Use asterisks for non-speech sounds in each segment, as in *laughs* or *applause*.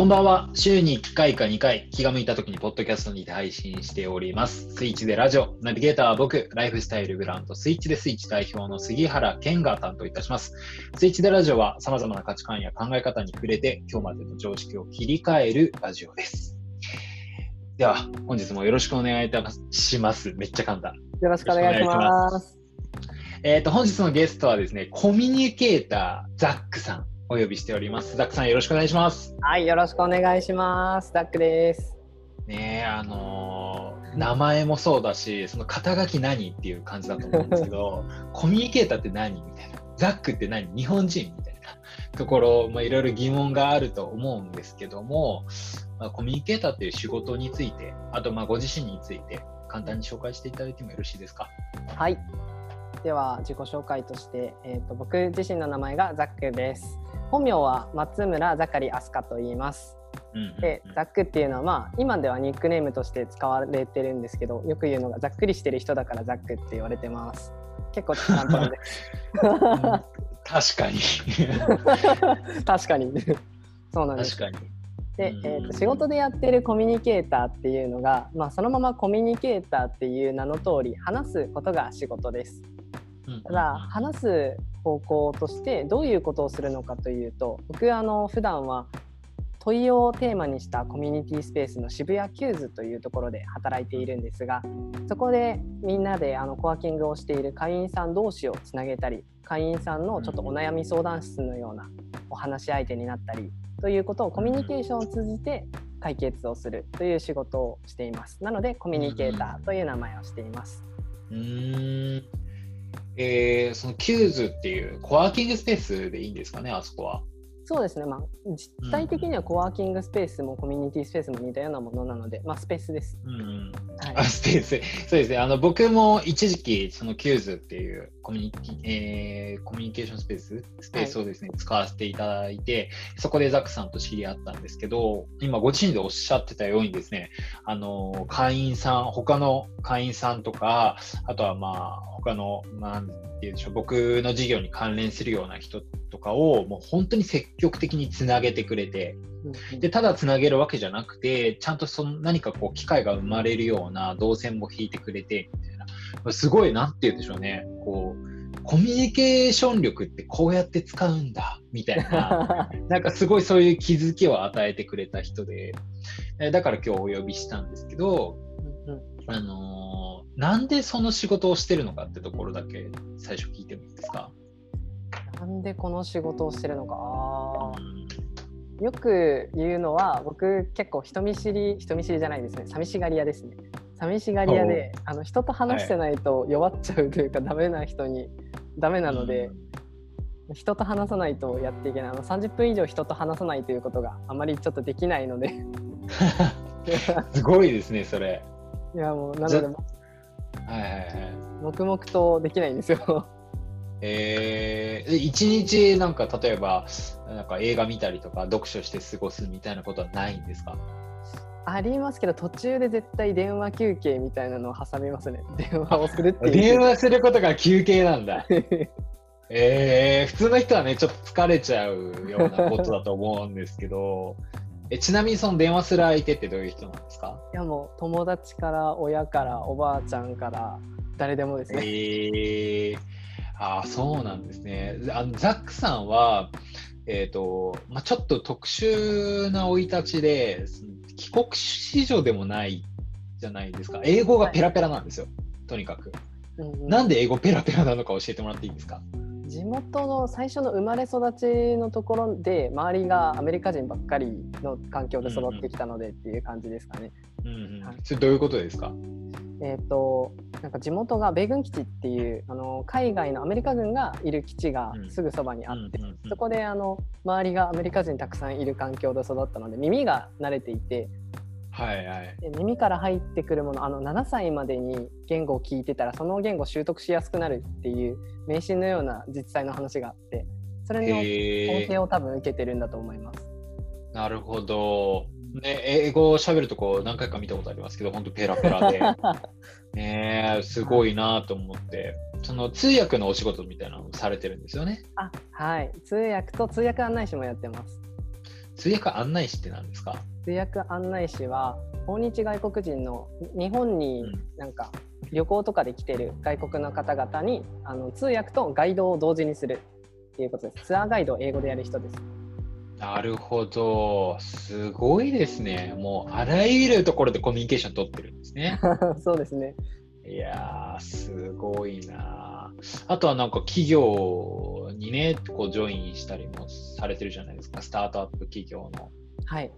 こんばんは。週に1回か2回、気が向いた時にポッドキャストにて配信しております。スイッチでラジオ、ナビゲーターは僕、ライフスタイルブランド、スイッチでスイッチ代表の杉原健が担当いたします。スイッチでラジオは様々な価値観や考え方に触れて、今日までの常識を切り替えるラジオです。では、本日もよろしくお願いいたします。めっちゃ簡単。よろしくお願いします。えっ、と、本日のゲストはですね、コミュニケーター、ザックさん、お呼びしております。ザックさん、よろしくお願いします。はい、よろしくお願いします。ダックです。ねえ、あのー名前もそうだし、その肩書き何っていう感じだと思うんですけど、*laughs* コミュニケーターって何みたいな。ザックって何日本人みたいなところ、まあ、いろいろ疑問があると思うんですけども、まあ、コミュニケーターっていう仕事について、あとまあご自身について、簡単に紹介していただいてもよろしいですか？はい。では自己紹介として、えー、と僕自身の名前がザックです。本名は松村ザカリアスカと言います。うんうんうんで、ザックっていうのはまあ今ではニックネームとして使われてるんですけど、よく言うのがざっくりしてる人だからザックって言われてます。結構簡単です。確かに。*laughs* 確かに。そうなんです確。かに。でうん、えー、と仕事でやってるコミュニケーターっていうのが、まあ、そのままコミュニケーターっていう名の通り話すことが仕事です。うんただ話す方向としてどういうことをするのかというと僕あの普段は問いをテーマにしたコミュニティスペースの渋谷 QWS というところで働いているんですがそこでみんなであのコワーキングをしている会員さん同士をつなげたり会員さんのちょっとお悩み相談室のようなお話し相手になったりということをコミュニケーションを通じて解決をするという仕事をしていますなのでコミュニケーターという名前をしています。うーん。えー、その QWS っていうコワーキングスペースでいいんですかね、あそこは。そうですね、まあ、実体的にはコワーキングスペースもコミュニティスペースも似たようなものなので、まあ、スペースです。うんうん。はいあ、スペース。そうですね。あの、僕も一時期、その QWS っていうコミュニティ、えーコミュニケーションスペース、スペースをですね、使わせていただいて、そこでザックさんと知り合ったんですけど、今ご自身でおっしゃってたようにですね、あの、会員さん、他の会員さんとか、あとはまあ、他の、なんて言うんでしょう、僕の事業に関連するような人とかを、もう本当に積極的につなげてくれて、でただつなげるわけじゃなくてちゃんとその何かこう機会が生まれるような動線も引いてくれてみたいな。すごいなんて言うんでしょうね。こうコミュニケーション力ってこうやって使うんだみたいな。*laughs* なんかすごいそういう気づきを与えてくれた人で。えだから今日お呼びしたんですけど、あのーなんでその仕事をしてるのかってところだけ最初聞いてもいいですか、なんでこの仕事をしてるのか。よく言うのは僕結構人見知り人見知りじゃないですね。寂しがり屋ですね。寂しがり屋であの人と話してないと弱っちゃうというか、ダメな人にダメなので、人と話さないとやっていけない。あの30分以上人と話さないということがあまりちょっとできないので。*laughs* すごいですねそれ。いやもうなのではいはいはい。黙々とできないんですよえー、一日なんか例えばなんか映画見たりとか読書して過ごすみたいなことはないんですか？ありますけど途中で絶対電話休憩みたいなのを挟みますね。*laughs* 電話をするっていう。電話することが休憩なんだ。*laughs* えー、普通の人はねちょっと疲れちゃうようなことだと思うんですけど。えちなみにその電話する相手ってどういう人なんですか？いやもう友達から親からおばあちゃんから誰でもですえね、ー、あーそうなんですね。あのザックさんは、えーとまあ、ちょっと特殊な生い立ちで帰国子女でもないじゃないですか。英語がペラペラなんですよ、とにかく。うんうんなんで英語ペラペラなのか教えてもらっていいですか？地元の最初の生まれ育ちのところで周りがアメリカ人ばっかりの環境で育ってきたのでっていう感じですかね。うんうんはいそれどういうことですか？えっ、となんか地元が米軍基地っていうあの海外のアメリカ軍がいる基地がすぐそばにあって、うんうんうんそこであの周りがアメリカ人たくさんいる環境で育ったので耳が慣れていてはいはい。で耳から入ってくるものあの7歳までに言語を聞いてたらその言語を習得しやすくなるっていう迷信のような実際の話があってそれの恩へ恵を多分受けてるんだと思います。ー、なるほど。ね、英語を喋るとこ何回か見たことありますけど、本当ペラペラで。*laughs* ねえすごいなと思って。その通訳のお仕事みたいなのをされてるんですよね。あはい通訳と通訳案内士もやってます。通訳案内士って何ですか？通訳案内士は訪日外国人の日本になんか旅行とかで来てる外国の方々にあの通訳とガイドを同時にするっていうことです。ツアーガイドを英語でやる人です。なるほど。すごいですね。もうあらゆるところでコミュニケーション取ってるんですね。*laughs* そうですね。いやー、すごいな。あとはなんか企業にね、こうジョインしたりもされてるじゃないですか、スタートアップ企業の。はい。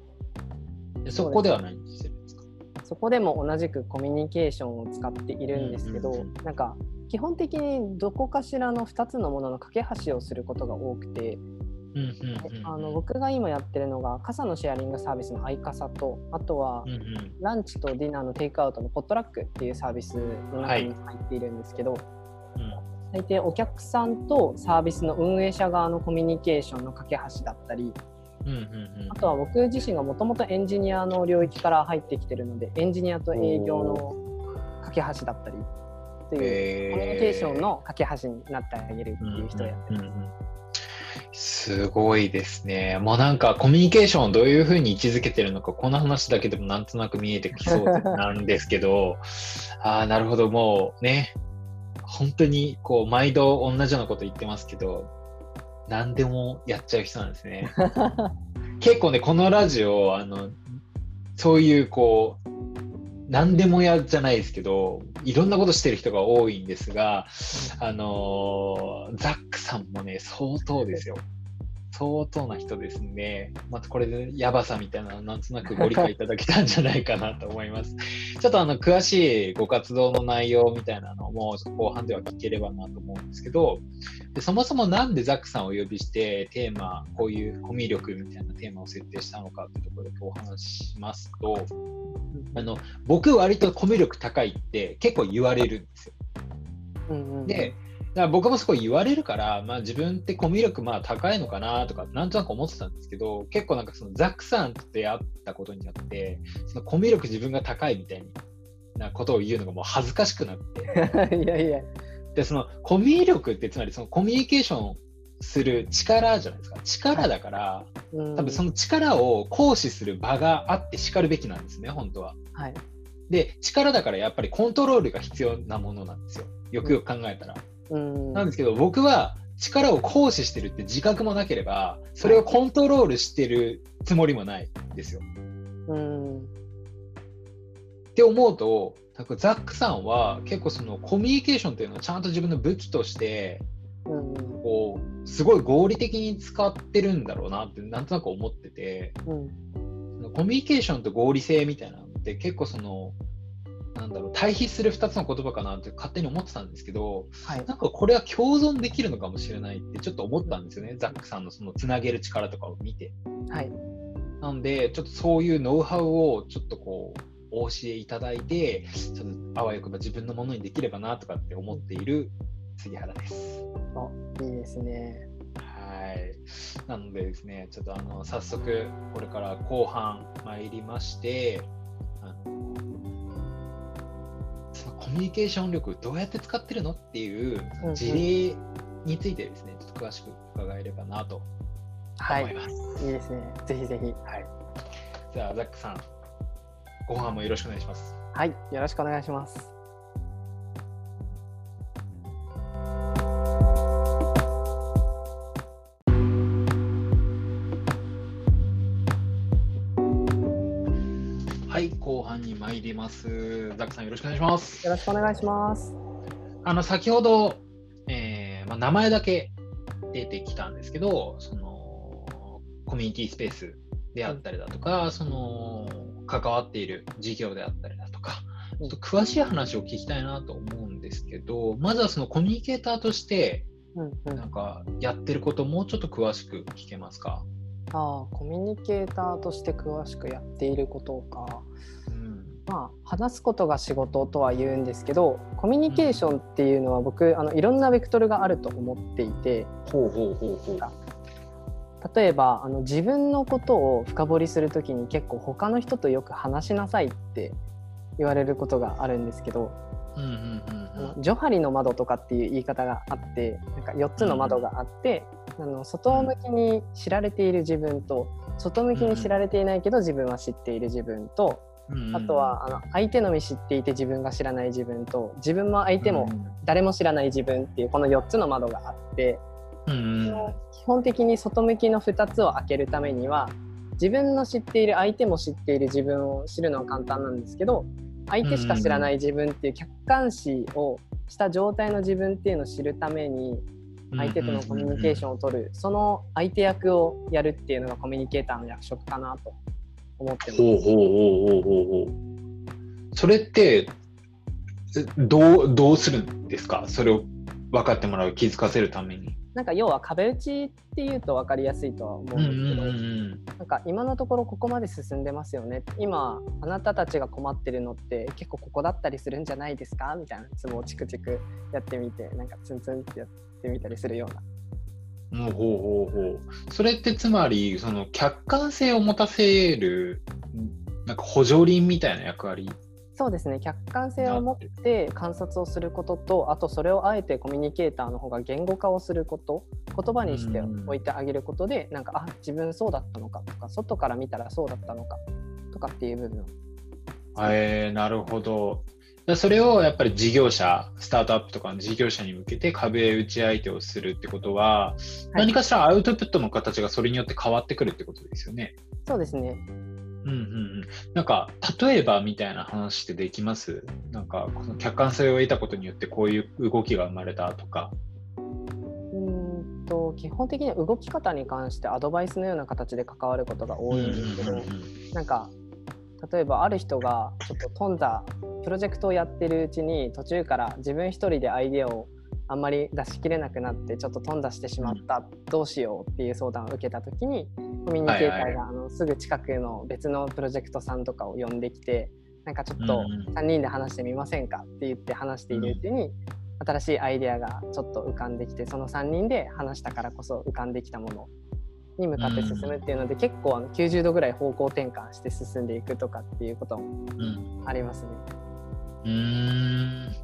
そこでは何してるんですか？そこでも同じくコミュニケーションを使っているんですけど、うんうんうんなんか基本的にどこかしらの2つのものの架け橋をすることが多くて、あの僕が今やってるのが傘のシェアリングサービスのアイカサとあとはうんうん。ランチとディナーのテイクアウトのポットラックっていうサービスの中に入っているんですけど、うん。大抵お客さんとサービスの運営者側のコミュニケーションの架け橋だったりうんうんうん。あとは僕自身がもともとエンジニアの領域から入ってきてるのでエンジニアと営業の架け橋だったりというコミュニケーションの架け橋になってあげるっていう人をやってます。うんうんうんすごいですね。もうなんかコミュニケーションをどういうふうに位置づけてるのか、この話だけでもなんとなく見えてきそうなんですけど、*laughs* ああ、なるほど、もうね、本当にこう毎度同じようなこと言ってますけど、何でもやっちゃう人なんですね。*laughs* 結構ね、このラジオ、あの、そういうこう、何でもやじゃないですけど、いろんなことしてる人が多いんですが、あのーザックさんもね、相当ですよ。相当な人ですね。またこれでやばさみたいなのなんとなくご理解いただけたんじゃないかなと思います。*laughs* ちょっとあの詳しいご活動の内容みたいなのも後半では聞ければなと思うんですけど、でそもそもなんでザックさんをお呼びしてテーマ、こういうコミュ力みたいなテーマを設定したのかっていうところでお話ししますと、あの僕割とコミュ力高いって結構言われるんですよ。うんうんで、だから僕もすごい言われるから、まあ、自分ってコミュ力まあ高いのかなとか、なんとなく思ってたんですけど、結構なんかそのザックさんと出会ったことによって、そのコミュ力自分が高いみたいなことを言うのがもう恥ずかしくなって、*laughs* いやいや、で、そのコミュ力ってつまりそのコミュニケーションする力じゃないですか。力だから、うん多分その力を行使する場があってしかるべきなんですね、本当は。はい、で、力だからやっぱりコントロールが必要なものなんですよ。よくよく考えたら。うんなんですけど、僕は力を行使してるって自覚もなければ、それをコントロールしてるつもりもないんですよ。うん。って思うと、なんかザックさんは結構そのコミュニケーションっていうのをちゃんと自分の武器として、うん。こう、すごい合理的に使ってるんだろうなってなんとなく思ってて、うん。コミュニケーションと合理性みたいなのって結構その、なんだろう、対比する2つの言葉かなって勝手に思ってたんですけど、はいなんかこれは共存できるのかもしれないってちょっと思ったんですよね、ザックさんのそのつなげる力とかを見て。はいなんで、ちょっとそういうノウハウをちょっとこう、お教えいただいて、ちょっとあわよくば自分のものにできればなとかって思っている杉原です。いいですね。はい。なのでですね、ちょっとあの早速、これから後半参りまして、コミュニケーション力どうやって使ってるのっていう事例についてですね、ちょっと詳しく伺えればなとはい、思います。いいですね。ぜひぜひ。はい。じゃあ、ザックさん、後半もよろしくお願いします。はい、よろしくお願いします。半に参ります。ザックさん、よろしくお願いします。よろしくお願いします。あの先ほど、えーまあ、名前だけ出てきたんですけど、そのコミュニティスペースであったりだとか、その関わっている事業であったりだとか、ちょっと詳しい話を聞きたいなと思うんですけど、まずはそのコミュニケーターとして、なんかやってること、もうちょっと詳しく聞けますか？ああ、コミュニケーターとして詳しくやっていることか。うんまあ、話すことが仕事とは言うんですけどコミュニケーションっていうのは僕あのいろんなベクトルがあると思っていて。例えばあの自分のことを深掘りする時に結構他の人とよく話しなさいって言われることがあるんですけどジョハリの窓とかっていう言い方があってなんか4つの窓があって、あの外向きに知られている自分と外向きに知られていないけど自分は知っている自分と、あとはあの相手のみ知っていて自分が知らない自分と自分も相手も誰も知らない自分っていうこの4つの窓があって、うん、基本的に外向きの2つを開けるためには自分の知っている相手も知っている自分を知るのは簡単なんですけど相手しか知らない自分っていう客観視をした状態の自分っていうのを知るために相手とのコミュニケーションを取るその相手役をやるっていうのがコミュニケーターの役職かなと思ってます。ほうほうほうほうほうそれってどうどうするんですか？それを分かってもらう気づかせるために。なんか要は壁打ちっていうと分かりやすいとは思うんですけど、なんか今のところここまで進んでますよね今あなたたちが困ってるのって結構ここだったりするんじゃないですか？みたいな質問をチクチクやってみてなんかツンツンってやってみたりするような。ほうほうほう。それってつまりその客観性を持たせるなんか補助輪みたいな役割？そうですね。客観性を持って観察をすることとあとそれをあえてコミュニケーターの方が言語化をすること。言葉にしておいてあげることで、ん、なんかあ自分そうだったのかとか外から見たらそうだったのかとかっていう部分えー、なるほどそれをやっぱり事業者スタートアップとかの事業者に向けて壁打ち相手をするってことは、はい、何かしらアウトプットの形がそれによって変わってくるってことですよね。そうですね。うんうんうん、なんか例えばみたいな話ってできます？なんかこの客観性を得たことによってこういう動きが生まれたとか。うんと基本的には動き方に関してアドバイスのような形で関わることが多いんですけど、なんか例えばある人がちょっと飛んだプロジェクトをやってるうちに途中から自分一人でアイデアをあんまり出しきれなくなってちょっと頓挫してしまった、うん、どうしようっていう相談を受けた時にコミュニケーターがあのすぐ近くの別のプロジェクトさんとかを呼んできてなんかちょっと3人で話してみませんかって言って話しているうちに、新しいアイデアがちょっと浮かんできてその3人で話したからこそ浮かんできたものに向かって進むっていうので、結構あの90度ぐらい方向転換して進んでいくとかっていうこともありますね。うん、うん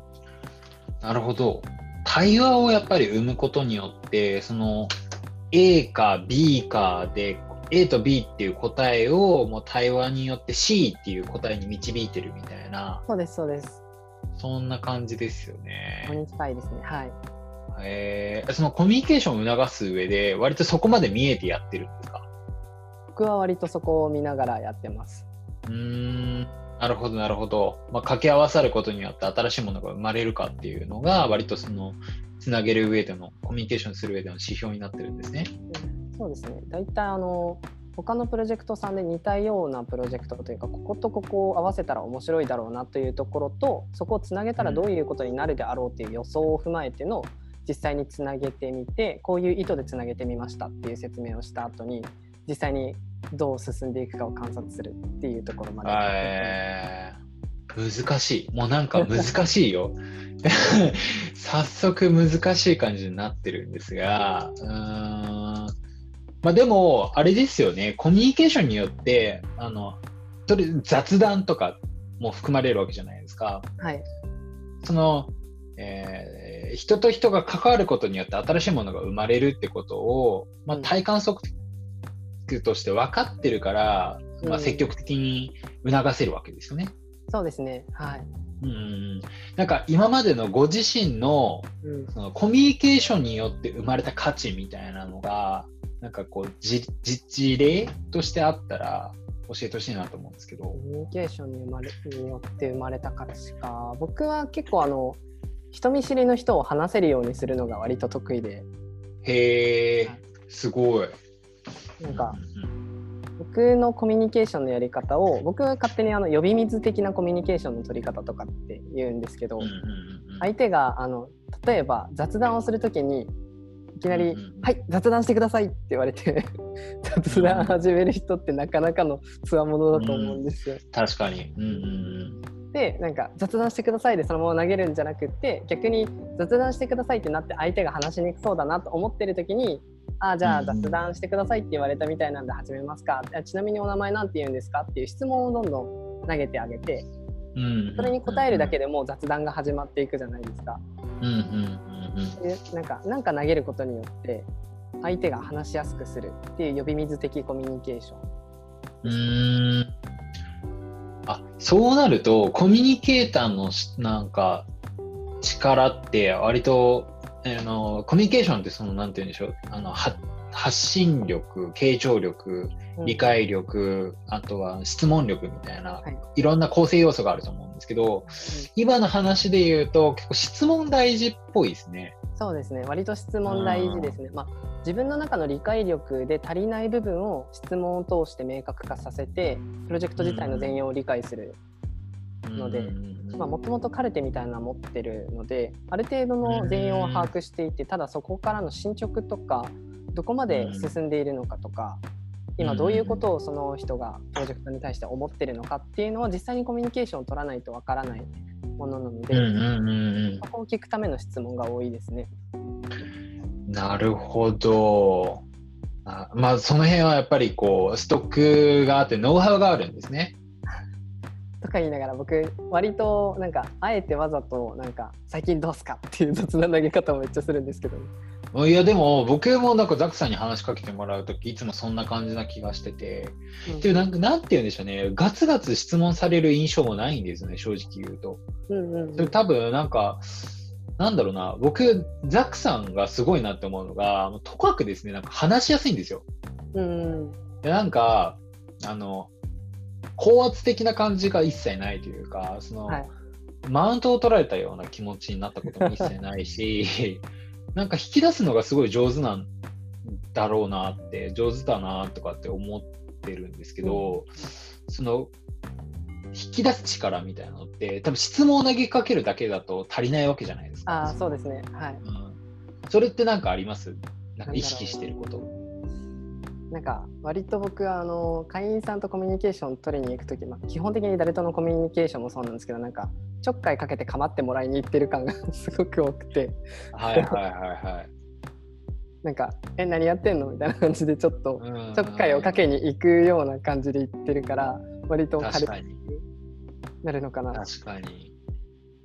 なるほど。対話をやっぱり生むことによってその A か B かで A と B っていう答えをもう対話によって C っていう答えに導いてるみたいなそうですそうですそんな感じですよね。こに近いですねはい。えー、そのコミュニケーションを促す上で割とそこまで見えてやってるんですか？僕は割とそこを見ながらやってます。うんなるほど、なるほど。まあ、掛け合わさることによって新しいものが生まれるかっていうのが、割とその、つなげる上での、コミュニケーションする上での指標になってるんですね。そうですね。大体、あの、他のプロジェクトさんで似たようなプロジェクトというか、こことここを合わせたら面白いだろうなというところと、そこをつなげたらどういうことになるであろうという予想を踏まえての、実際につなげてみて、こういう意図でつなげてみましたっていう説明をした後に、実際にどう進んでいくかを観察するっていうところまで。えー、難しい。もうなんか難しいよ。*laughs* 早速難しい感じになってるんですが、うんまあ、でも、あれですよね、コミュニケーションによって、あのそれ雑談とかも含まれるわけじゃないですか。はい、その、えー、人と人が関わることによって新しいものが生まれるってことを、まあ、体感測クとして分かってるから、まあ、積極的に促せるわけですよね。うん、そうですね。はい。うん、なんか今までのご自身のうん、そのコミュニケーションによって生まれた価値みたいなのがなんかこう実例としてあったら教えてほしいなと思うんですけど。コミュニケーションに生まれによって生まれた価値か僕は結構あの人見知りの人を話せるようにするのが割と得意で。へえ、すごい。なんか、僕のコミュニケーションのやり方を僕は勝手にあの呼び水的なコミュニケーションの取り方とかって言うんですけど、相手があの例えば雑談をする時にいきなり「はい雑談してください」って言われて雑談始める人ってなかなかのつわものだと思うんですよ。確かに、うんうんうん、でなんか雑談してくださいでそのまま投げるんじゃなくって逆に雑談してくださいってなって相手が話しにくそうだなと思ってる時にあじゃあ雑談してくださいって言われたみたいなんで始めますか、ちなみにお名前なんて言うんですかっていう質問をどんどん投げてあげて、それに答えるだけでもう雑談が始まっていくじゃないですか。うんうんうんなんかなんか投げることによって相手が話しやすくするっていう呼び水的コミュニケーション。うーん。あそうなるとコミュニケーターのしなんか力って割とあのコミュニケーションってそのなんて言うんでしょうあのは発信力傾聴力うん。理解力、あとは質問力みたいな、はい。い、ろんな構成要素があると思うんですけど今の話で言うと結構質問大事っぽいですね。そうですね。割と質問大事ですね。まあ、自分の中の理解力で足りない部分を質問を通して明確化させてプロジェクト自体の全容を理解するのでもともとカルテみたいなの持ってるのである程度の全容を把握していてただそこからの進捗とかどこまで進んでいるのかとか今どういうことをその人がプロジェクトに対して思ってるのかっていうのは実際にコミュニケーションを取らないとわからないものなので、そこを聞くための質問が多いですね。なるほど。あまあその辺はやっぱりこうストックがあってノウハウがあるんですね。とか言いながら僕割となんかあえてわざとなんか最近どうすかっていう雑な投げ方をめっちゃするんですけど、いやでも僕もなんかザクさんに話しかけてもらうときいつもそんな感じな気がしてて。うんでもなんかなんて言うんでしょうねガツガツ質問される印象もないんですよね正直言うと。うんうんそれ多分なんかなんだろうな僕ザクさんがすごいなって思うのがとかくですねなんか話しやすいんですよ。うん。でなんかあの高圧的な感じが一切ないというかその、はい。マウントを取られたような気持ちになったことも一切ないし *laughs* なんか引き出すのがすごい上手なんだろうなって上手だなとかって思ってるんですけど、その引き出す力みたいなのって多分質問を投げかけるだけだと足りないわけじゃないですか。ああそうですねはい。うんそれって何かあります？なんか意識してること。なんか割と僕はあの会員さんとコミュニケーション取りに行く時、まあ、基本的に誰とのコミュニケーションもそうなんですけどなんかちょっかいかけて構ってもらいに行ってる感が *laughs* すごく多くてはいはいはいはい。*laughs* なんか「え何やってんの?」みたいな感じでちょっとうんちょっかいをかけに行くような感じで行ってるから割と軽く。なるのかな。確かに。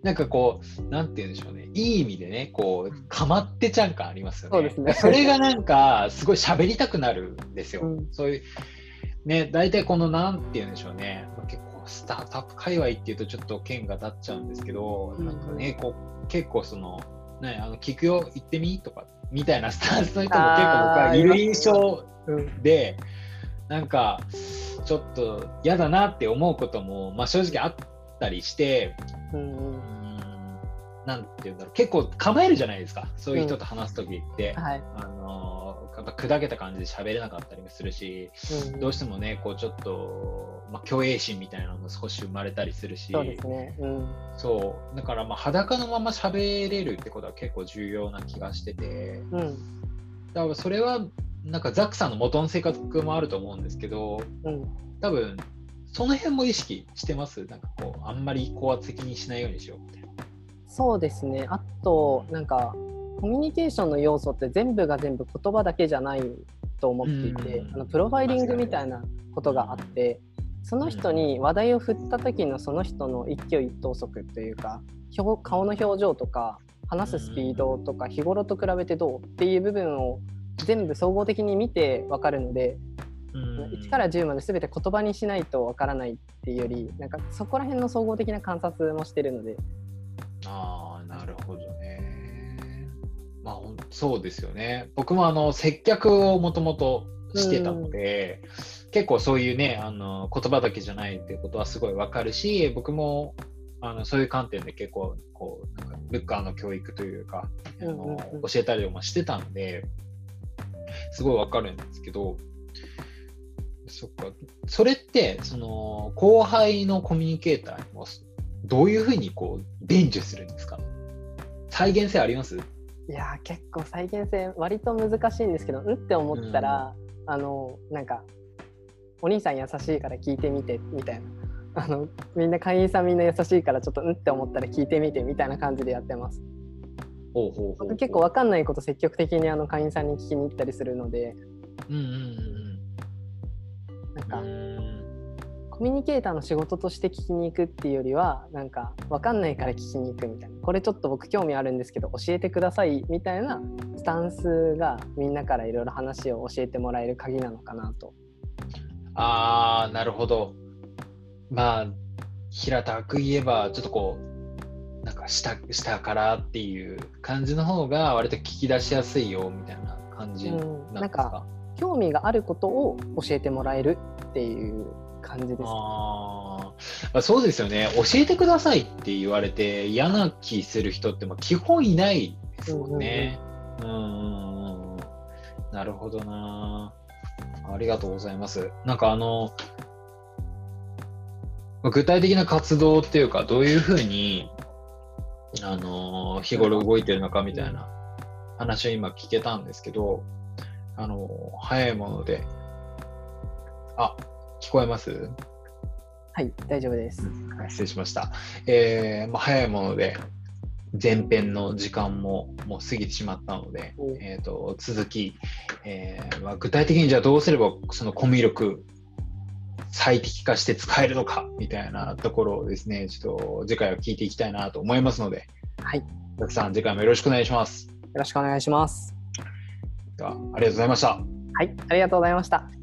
なんかこう、なんて言うんでしょうね。いい意味でね、こう、かまってちゃん感ありますよね。そうですねそれがなんか、すごい喋りたくなるんですよ。うんそういう、ね、大体この、なんて言うんでしょうね。まあ結構、スタートアップ界隈っていうとちょっと剣が立っちゃうんですけど、うんなんかね、こう、結構その、ね、あの聞くよ、行ってみ？とか、みたいなスタンスの人も結構僕はいる印象うんで、なんか、ちょっと嫌だなって思うことも、まあ、正直あったりして、うんなんていうんだろう、結構構えるじゃないですか、そういう人と話すときって、はい。あのーやっぱ砕けた感じで喋れなかったりもするし、うんどうしてもね、こうちょっと、まあ、虚栄心みたいなのも少し生まれたりするし、そうね。うん。だからまあ裸のまま喋れるってことは結構重要な気がしてて、うん。だからそれはなんかザックさんの元の性格もあると思うんですけど、うん多分その辺も意識してます？なんかこうあんまり高圧的にしないようにしようみたいな。そうですね。あと、なんか、コミュニケーションの要素って全部が全部言葉だけじゃないと思っていて、うんあのプロファイリングみたいなことがあって、その人に話題を振った時のその人の一挙一投足というか、表顔の表情とか、話すスピードとか、日頃と比べてどうっていう部分を全部総合的に見て分かるので、1から10まで全て言葉にしないと分からないっていうより、なんかそこら辺の総合的な観察もしてるので、ああ、なるほどね。まあ、そうですよね。僕もあの接客をもともとしてたので、結構そういうね、あの言葉だけじゃないっていうことはすごいわかるし、僕もあのそういう観点で結構こうなんかルッカーの教育というか、あのうんうんうん教えたりもしてたんで、すごいわかるんですけど、そっか、それってその後輩のコミュニケーターにもどういうふうにこう伝授するんですか？再現性あります？いやー結構再現性割と難しいんですけどうんって思ったら、あのなんかお兄さん優しいから聞いてみてみたいな。あのみんな会員さんみんな優しいからちょっとうんって思ったら聞いてみてみたいな感じでやってますほうほう結構わかんないこと積極的にあの会員さんに聞きに行ったりするので。うんうんなんかうん。うん。コミュニケーターの仕事として聞きに行くっていうよりはなんか分かんないから聞きに行くみたいな。これちょっと僕興味あるんですけど教えてくださいみたいなスタンスがみんなからいろいろ話を教えてもらえる鍵なのかなと。あーなるほど。まあ平たく言えばちょっとこうなんか下下からっていう感じの方が割と聞き出しやすいよみたいな感じなんですなんかか。興味があることを教えてもらえるっていう感じです。あーあそうですよね教えてくださいって言われて嫌な気する人ってまあ基本いないですもんね。うんうんうんなるほどな。ありがとうございます。なんかあの具体的な活動っていうかどういうふうにあの日頃動いてるのかみたいな話を今聞けたんですけどあの早いものであ聞こえます？はい、大丈夫です。はい失礼しました。えーまあ、早いもので、前編の時間ももう過ぎてしまったので、おえー、と続き、えーまあ、具体的にじゃあどうすればそのコミュ力最適化して使えるのかみたいなところをですね、ちょっと次回は聞いていきたいなと思いますので、はい、よたくさん次回もよろしくお願いします。ろしくお願いします。ではありがとうございました。はい、ありがとうございました。